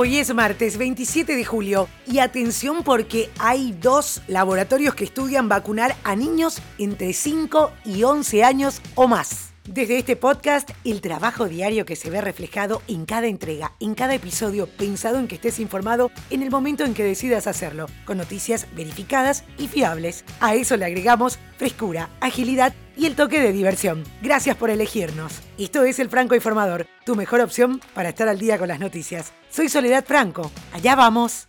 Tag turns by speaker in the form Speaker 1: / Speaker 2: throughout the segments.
Speaker 1: Hoy es martes 27 de julio y atención porque hay dos laboratorios que estudian vacunar a niños entre 5 y 11 años o más. Desde este podcast, el trabajo diario que se ve reflejado en cada entrega, en cada episodio, pensado en que estés informado en el momento en que decidas hacerlo, con noticias verificadas y fiables. A eso le agregamos frescura, agilidad y el toque de diversión. Gracias por elegirnos. Esto es El Franco Informador, tu mejor opción para estar al día con las noticias. Soy Soledad Franco. Allá vamos.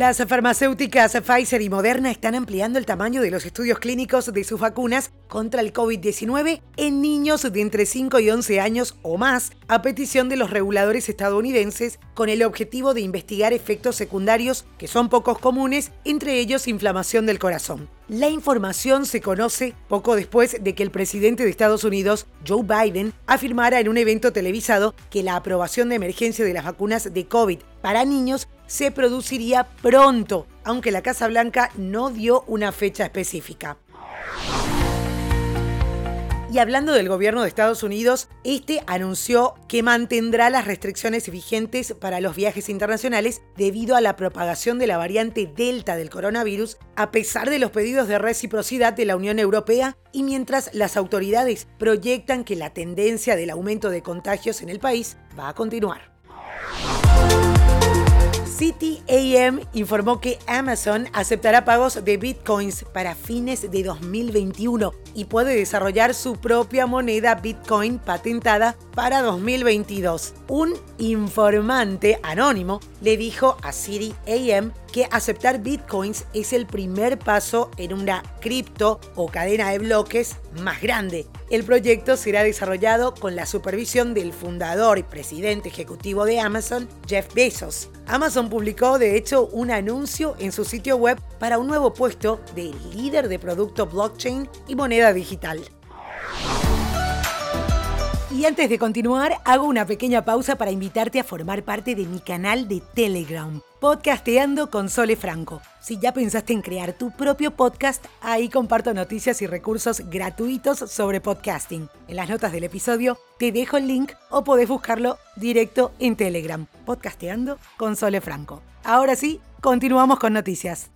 Speaker 1: Las farmacéuticas Pfizer y Moderna están ampliando el tamaño de los estudios clínicos de sus vacunas contra el COVID-19 en niños de entre 5 y 11 años o más, a petición de los reguladores estadounidenses, con el objetivo de investigar efectos secundarios que son pocos comunes, entre ellos inflamación del corazón. La información se conoce poco después de que el presidente de Estados Unidos, Joe Biden, afirmara en un evento televisado que la aprobación de emergencia de las vacunas de COVID para niños se produciría pronto, aunque la Casa Blanca no dio una fecha específica. Y hablando del gobierno de Estados Unidos, este anunció que mantendrá las restricciones vigentes para los viajes internacionales debido a la propagación de la variante Delta del coronavirus, a pesar de los pedidos de reciprocidad de la Unión Europea y mientras las autoridades proyectan que la tendencia del aumento de contagios en el país va a continuar. City AM informó que Amazon aceptará pagos de bitcoins para fines de 2021 y puede desarrollar su propia moneda Bitcoin patentada para 2022. Un informante anónimo le dijo a City AM que aceptar bitcoins es el primer paso en una cripto o cadena de bloques más grande. El proyecto será desarrollado con la supervisión del fundador y presidente ejecutivo de Amazon, Jeff Bezos. Amazon publicó de hecho un anuncio en su sitio web para un nuevo puesto de líder de producto blockchain y moneda digital. Y antes de continuar, hago una pequeña pausa para invitarte a formar parte de mi canal de Telegram, Podcasteando con Sole Franco. Si ya pensaste en crear tu propio podcast, ahí comparto noticias y recursos gratuitos sobre podcasting. En las notas del episodio te dejo el link o podés buscarlo directo en Telegram, Podcasteando con Sole Franco. Ahora sí, continuamos con noticias.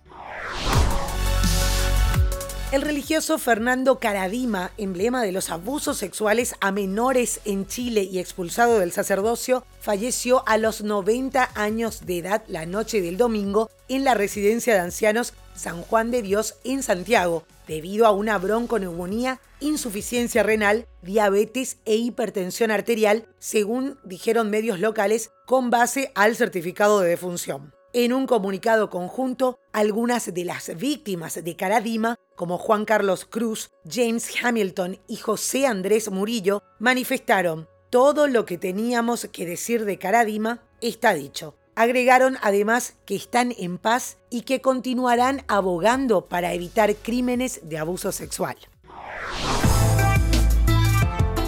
Speaker 1: El religioso Fernando Caradima, emblema de los abusos sexuales a menores en Chile y expulsado del sacerdocio, falleció a los 90 años de edad la noche del domingo en la residencia de ancianos San Juan de Dios en Santiago, debido a una bronconeumonía, insuficiencia renal, diabetes e hipertensión arterial, según dijeron medios locales con base al certificado de defunción. En un comunicado conjunto, algunas de las víctimas de Caradima, como Juan Carlos Cruz, James Hamilton y José Andrés Murillo, manifestaron todo lo que teníamos que decir de Caradima está dicho. Agregaron además que están en paz y que continuarán abogando para evitar crímenes de abuso sexual.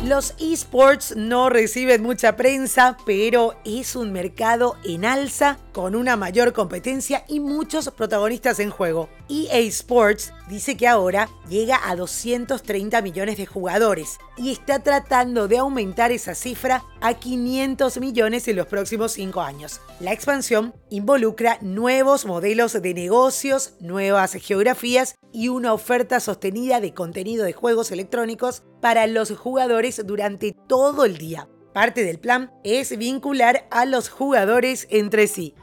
Speaker 1: Los esports no reciben mucha prensa, pero es un mercado en alza con una mayor competencia y muchos protagonistas en juego. EA Sports dice que ahora llega a 230 millones de jugadores y está tratando de aumentar esa cifra a 500 millones en los próximos 5 años. La expansión involucra nuevos modelos de negocios, nuevas geografías y una oferta sostenida de contenido de juegos electrónicos para los jugadores durante todo el día. Parte del plan es vincular a los jugadores entre sí.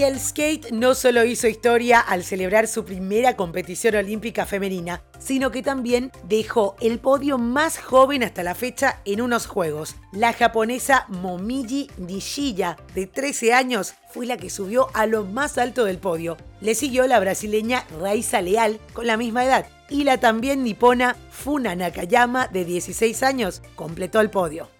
Speaker 1: Y el skate no solo hizo historia al celebrar su primera competición olímpica femenina, sino que también dejó el podio más joven hasta la fecha en unos Juegos. La japonesa Momiji Nishiya, de 13 años, fue la que subió a lo más alto del podio. Le siguió la brasileña Raiza Leal, con la misma edad, y la también nipona Funa Nakayama, de 16 años, completó el podio.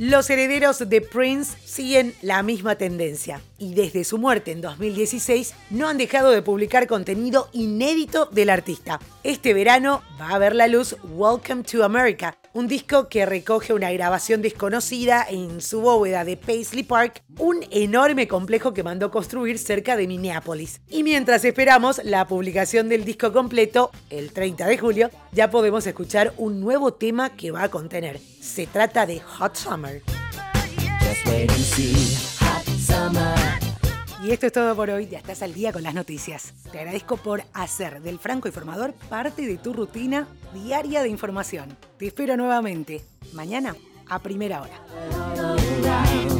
Speaker 1: Los herederos de Prince siguen la misma tendencia y desde su muerte en 2016 no han dejado de publicar contenido inédito del artista. Este verano va a ver la luz Welcome to America, un disco que recoge una grabación desconocida en su bóveda de Paisley Park, un enorme complejo que mandó construir cerca de Minneapolis. Y mientras esperamos la publicación del disco completo, el 30 de julio, ya podemos escuchar un nuevo tema que va a contener. Se trata de Hot Summer. Y esto es todo por hoy, ya estás al día con las noticias. Te agradezco por hacer del Franco Informador parte de tu rutina diaria de información. Te espero nuevamente, mañana a primera hora.